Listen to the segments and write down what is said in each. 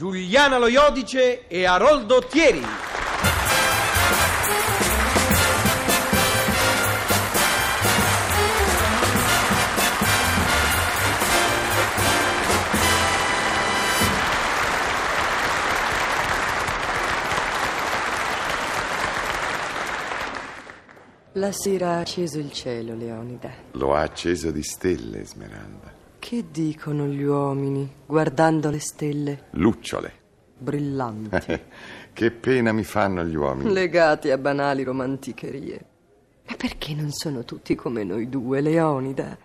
Giuliana Lo Iodice e Aroldo Thieri. La sera ha acceso il cielo, Leonida. Lo ha acceso di stelle, Esmeralda. Che dicono gli uomini guardando le stelle Lucciole. brillanti, che pena mi fanno gli uomini. legati a banali romanticherie? Ma perché non sono tutti come noi due, Leonida?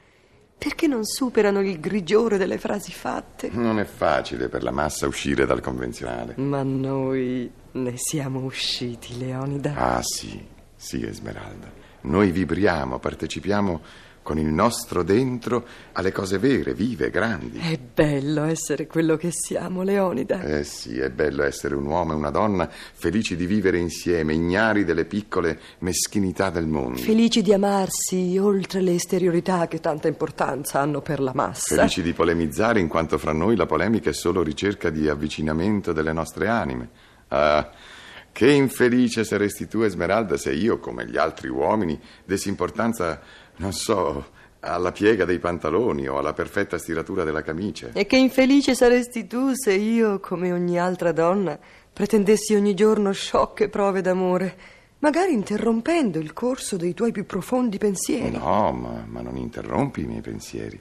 Perché non superano il grigiore delle frasi fatte? Non è facile per la massa uscire dal convenzionale. Ma noi ne siamo usciti, Leonida. Ah, sì, sì, Esmeralda. Noi vibriamo, partecipiamo con il nostro dentro alle cose vere, vive, grandi. È bello essere quello che siamo, Leonida. Eh sì, è bello essere un uomo e una donna felici di vivere insieme, ignari delle piccole meschinità del mondo. Felici di amarsi oltre le esteriorità che tanta importanza hanno per la massa. Felici di polemizzare in quanto fra noi la polemica è solo ricerca di avvicinamento delle nostre anime. Ah, che infelice saresti tu, Esmeralda, se io, come gli altri uomini, dessi importanza, non so, alla piega dei pantaloni o alla perfetta stiratura della camicia. E che infelice saresti tu se io, come ogni altra donna, pretendessi ogni giorno sciocche prove d'amore, magari interrompendo il corso dei tuoi più profondi pensieri. No, ma, ma non interrompi i miei pensieri,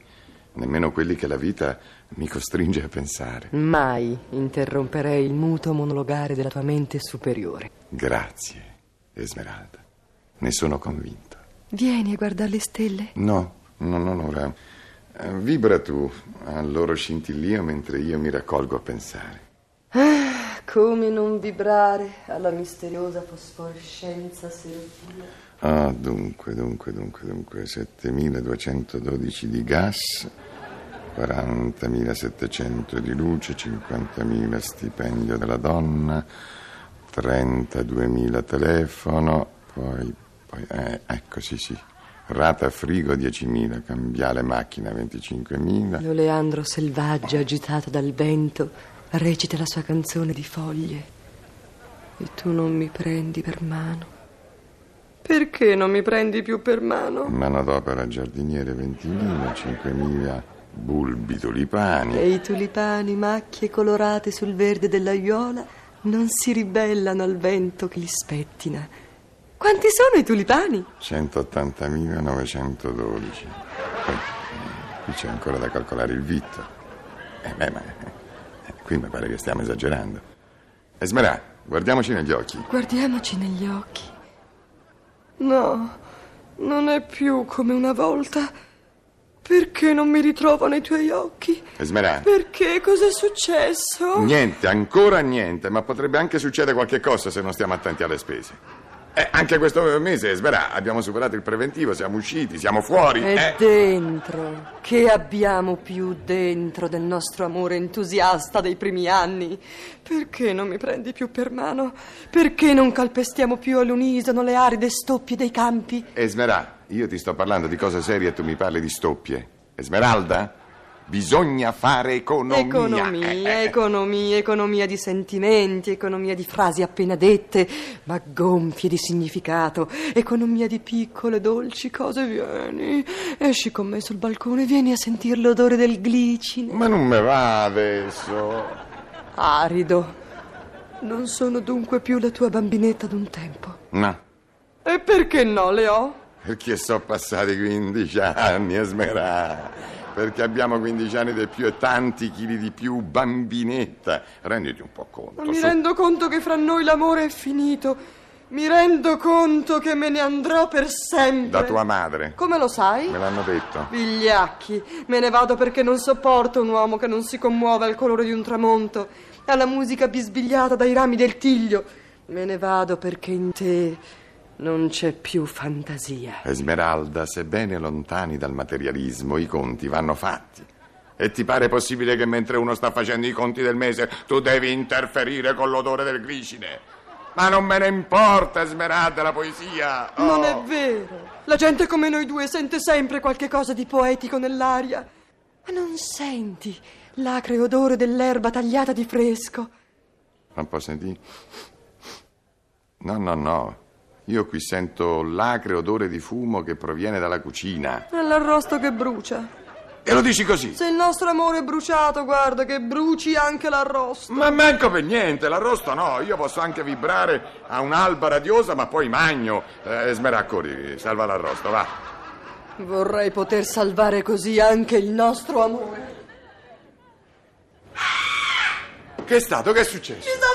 nemmeno quelli che la vita mi costringe a pensare. Mai interromperei il muto monologare della tua mente superiore. Grazie, Esmeralda. Ne sono convinto. Vieni a guardare le stelle. No, no, non ora. Eh, Vibra tu al loro scintillio mentre io mi raccolgo a pensare. Ah, come non vibrare alla misteriosa fosforescenza serafina. Ah, dunque, dunque, dunque, dunque, 7212 di gas, 40.700 di luce, 50.000 stipendio della donna, 32.000 telefono, poi, poi, eh, ecco, sì, sì, rata frigo 10.000, cambiale macchina 25.000. L'oleandro selvaggio agitato dal vento recita la sua canzone di foglie. E tu non mi prendi per mano. Perché non mi prendi più per mano? Manodopera giardiniere 20.000, 5.000 bulbi tulipani. E i tulipani, macchie colorate sul verde dell'aiuola, non si ribellano al vento che li spettina. Quanti sono i tulipani? 180.912. Poi, eh, qui c'è ancora da calcolare il vitto. Eh, beh, ma eh, qui mi pare che stiamo esagerando. Esmerà, guardiamoci negli occhi. Guardiamoci negli occhi. No, non è più come una volta. Perché non mi ritrovo nei tuoi occhi? Esmerà. Perché? Cos'è successo? Niente, ancora niente, ma potrebbe anche succedere qualche cosa se non stiamo attenti alle spese. Eh, anche questo mese, Esmerà, abbiamo superato il preventivo, siamo usciti, siamo fuori. E eh. dentro, che abbiamo più dentro del nostro amore entusiasta dei primi anni? Perché non mi prendi più per mano? Perché non calpestiamo più all'unisono le aride stoppie dei campi? Esmerà, io ti sto parlando di cose serie e tu mi parli di stoppie. Esmeralda? Bisogna fare economia. Economia, Eh, eh, economia, economia di sentimenti, economia di frasi appena dette, ma gonfie di significato, economia di piccole, dolci cose. Vieni, esci con me sul balcone, vieni a sentire l'odore del glicine. Ma non me va adesso. Arido. Non sono dunque più la tua bambinetta d'un tempo. No, E perché no, Leo? perché sono passati 15 anni, Esmerà. Perché abbiamo 15 anni di più e tanti chili di più, bambinetta. Renditi un po' conto. Ma mi su. rendo conto che fra noi l'amore è finito. Mi rendo conto che me ne andrò per sempre. Da tua madre. Come lo sai? Me l'hanno detto. Vigliacchi, me ne vado perché non sopporto un uomo che non si commuove al colore di un tramonto, alla musica bisbigliata dai rami del tiglio. Me ne vado perché in te non c'è più fantasia. Esmeralda, sebbene lontani dal materialismo, i conti vanno fatti. E ti pare possibile che mentre uno sta facendo i conti del mese tu devi interferire con l'odore del glicine? Ma non me ne importa, Esmeralda, la poesia. Oh. Non è vero. La gente come noi due sente sempre qualche cosa di poetico nell'aria. Ma non senti l'acre odore dell'erba tagliata di fresco. Un po' senti? No, no, no. Io qui sento l'acre odore di fumo che proviene dalla cucina. È l'arrosto che brucia. E lo dici così? Se il nostro amore è bruciato, guarda che bruci anche l'arrosto. Ma manco per niente, l'arrosto no. Io posso anche vibrare a un'alba radiosa, ma poi magno. Eh, Smerà, corri, salva l'arrosto, va. Vorrei poter salvare così anche il nostro amore. Che è stato? Che è successo? Mi sono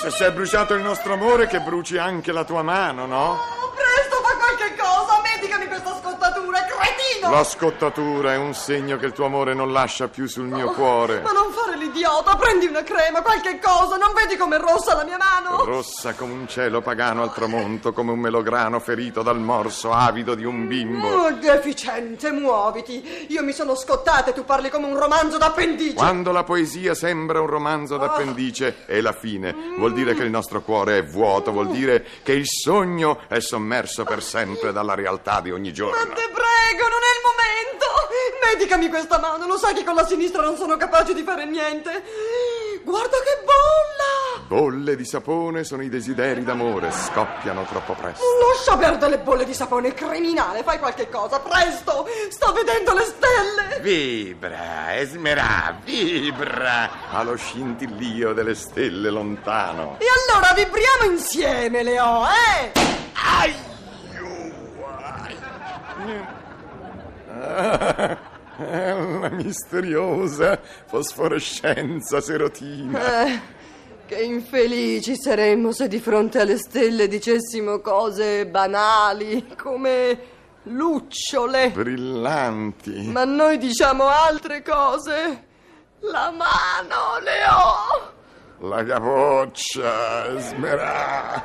Se si è bruciato il nostro amore, che bruci anche la tua mano, no? Oh, presto, fa qualche cosa! Medicami questa scottatura, cretino! La scottatura è un segno che il tuo amore non lascia più sul mio cuore. Ma non fare l'idiota, prendi una crema, qualche cosa, non vedi com'è rossa la mia mano? Rossa come un cielo pagano al tramonto, come un melograno ferito dal morso avido di un bimbo. Oh, deficiente, muoviti! Io mi sono scottata e tu parli come un romanzo d'appendice! Quando la poesia sembra un romanzo d'appendice è la fine. Vuol dire che il nostro cuore è vuoto, vuol dire che il sogno è sommerso per sempre dalla realtà di ogni Ma giorno. te prego, non è il momento! Medicami questa mano, lo sai che con la sinistra non sono capace di fare niente! Guarda che bolla! Bolle di sapone sono i desideri d'amore, scoppiano troppo presto. Lascia perdere le bolle di sapone criminale, fai qualche cosa, presto! Sto vedendo le stelle! Vibra, Esmerà, vibra allo scintillio delle stelle lontano. E allora vibriamo insieme, Leo, eh? È una misteriosa fosforescenza serotina. Eh, che infelici saremmo se di fronte alle stelle dicessimo cose banali, come lucciole. Brillanti. Ma noi diciamo altre cose. La mano, Leo! La capoccia, Esmerà.